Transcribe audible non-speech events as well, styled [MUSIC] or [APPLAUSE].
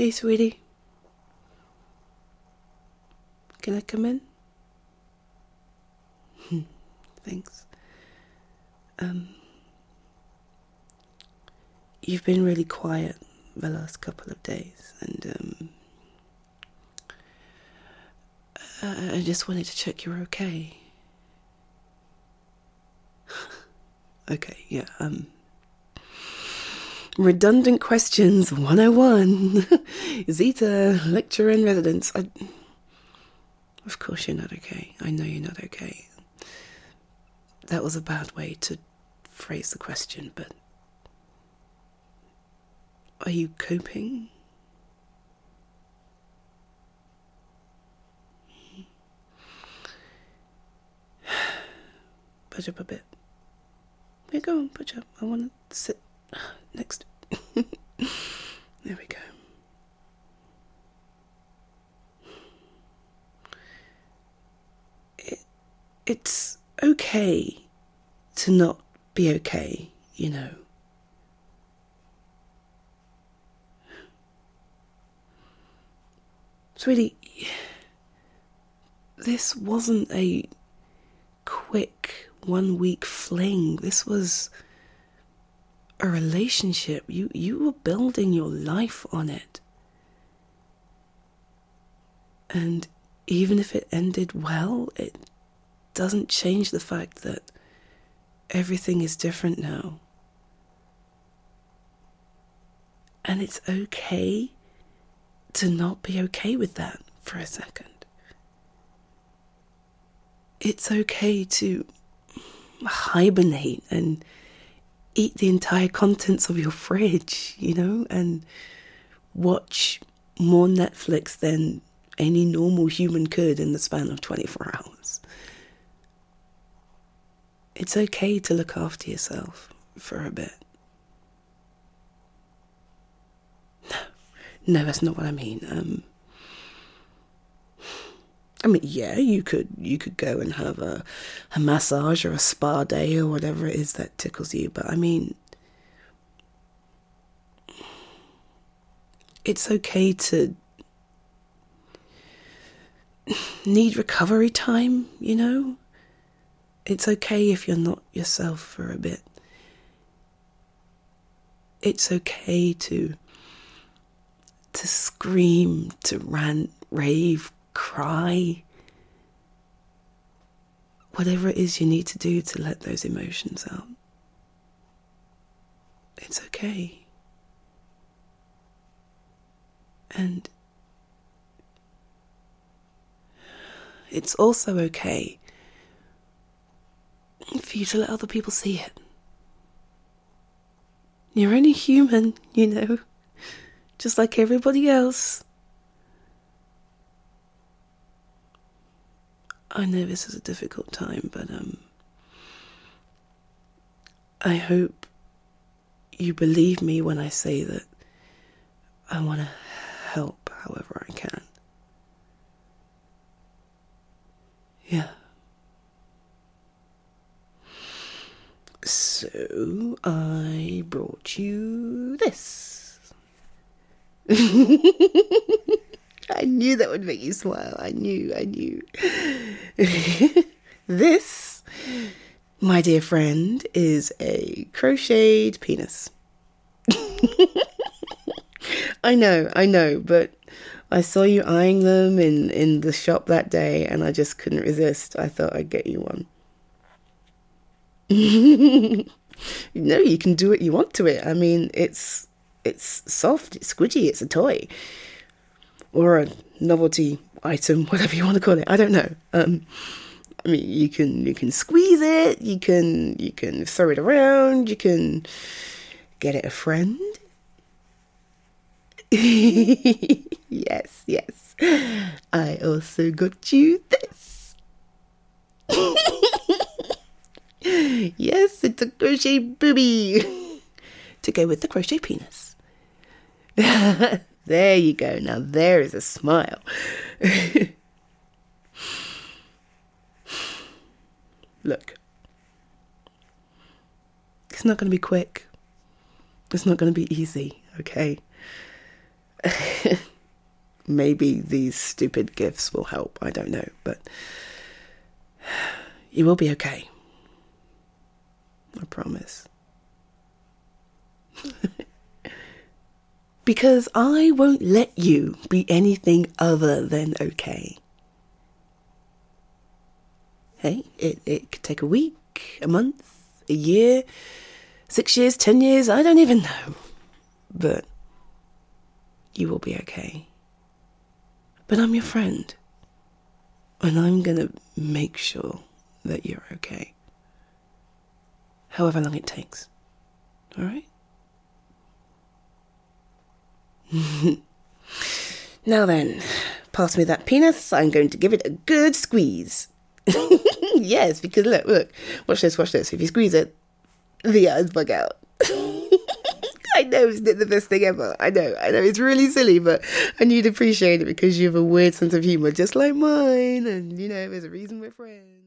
Hey, sweetie. Can I come in? Thanks. Um, you've been really quiet the last couple of days, and um, I I just wanted to check you're okay. [LAUGHS] okay, yeah. Um, redundant questions 101. [LAUGHS] Zeta, lecturer in residence. I, of course, you're not okay. I know you're not okay. That was a bad way to phrase the question, but are you coping? [SIGHS] Push up a bit. Yeah, go on, push up. I want to sit next. There we go. It, it's okay to not be okay, you know. Sweetie, this wasn't a quick one week fling. This was a relationship. You you were building your life on it. And even if it ended well, it doesn't change the fact that everything is different now. And it's okay to not be okay with that for a second. It's okay to hibernate and eat the entire contents of your fridge, you know, and watch more Netflix than any normal human could in the span of 24 hours. It's okay to look after yourself for a bit. No, no, that's not what I mean. Um, I mean, yeah, you could you could go and have a a massage or a spa day or whatever it is that tickles you, but I mean, it's okay to need recovery time, you know? It's okay if you're not yourself for a bit. It's okay to to scream, to rant, rave, cry. Whatever it is you need to do to let those emotions out. It's okay. And it's also okay for you to let other people see it. You're only human, you know, just like everybody else. I know this is a difficult time, but um, I hope you believe me when I say that I want to help however I can. Yeah. So I brought you this. [LAUGHS] I knew that would make you smile. I knew, I knew. [LAUGHS] this, my dear friend, is a crocheted penis. [LAUGHS] I know, I know, but I saw you eyeing them in, in the shop that day and I just couldn't resist. I thought I'd get you one. [LAUGHS] know, you can do what you want to it. I mean, it's it's soft, it's squidgy, it's a toy or a novelty item, [LAUGHS] whatever you want to call it. I don't know. Um, I mean, you can you can squeeze it, you can you can throw it around, you can get it a friend. [LAUGHS] yes, yes. I also got you this. yes, it's a crochet booby [LAUGHS] to go with the crochet penis. There you go. Now there is a smile. Look, it's not going to be quick. It's not going to be easy, okay? [LAUGHS] maybe these stupid gifts will help. I don't know, but you will be okay. I promise. Because I won't let you be anything other than okay. Hey, it, it could take a week, a month, a year, six years, ten years, I don't even know. But you will be okay. But I'm your friend. And I'm going to make sure that you're okay. However long it takes. All right? [LAUGHS] now then, pass me that penis. I'm going to give it a good squeeze. [LAUGHS] yes, because look, look, watch this, watch this. If you squeeze it, the eyes bug out. [LAUGHS] I know it's not the best thing ever. I know, I know it's really silly, but and you'd appreciate it because you have a weird sense of humor, just like mine. And you know, there's a reason we're friends.